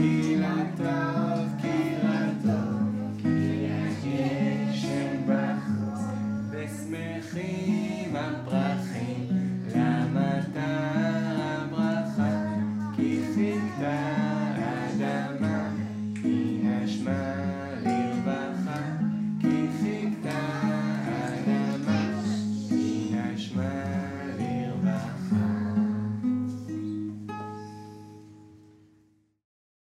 be like that.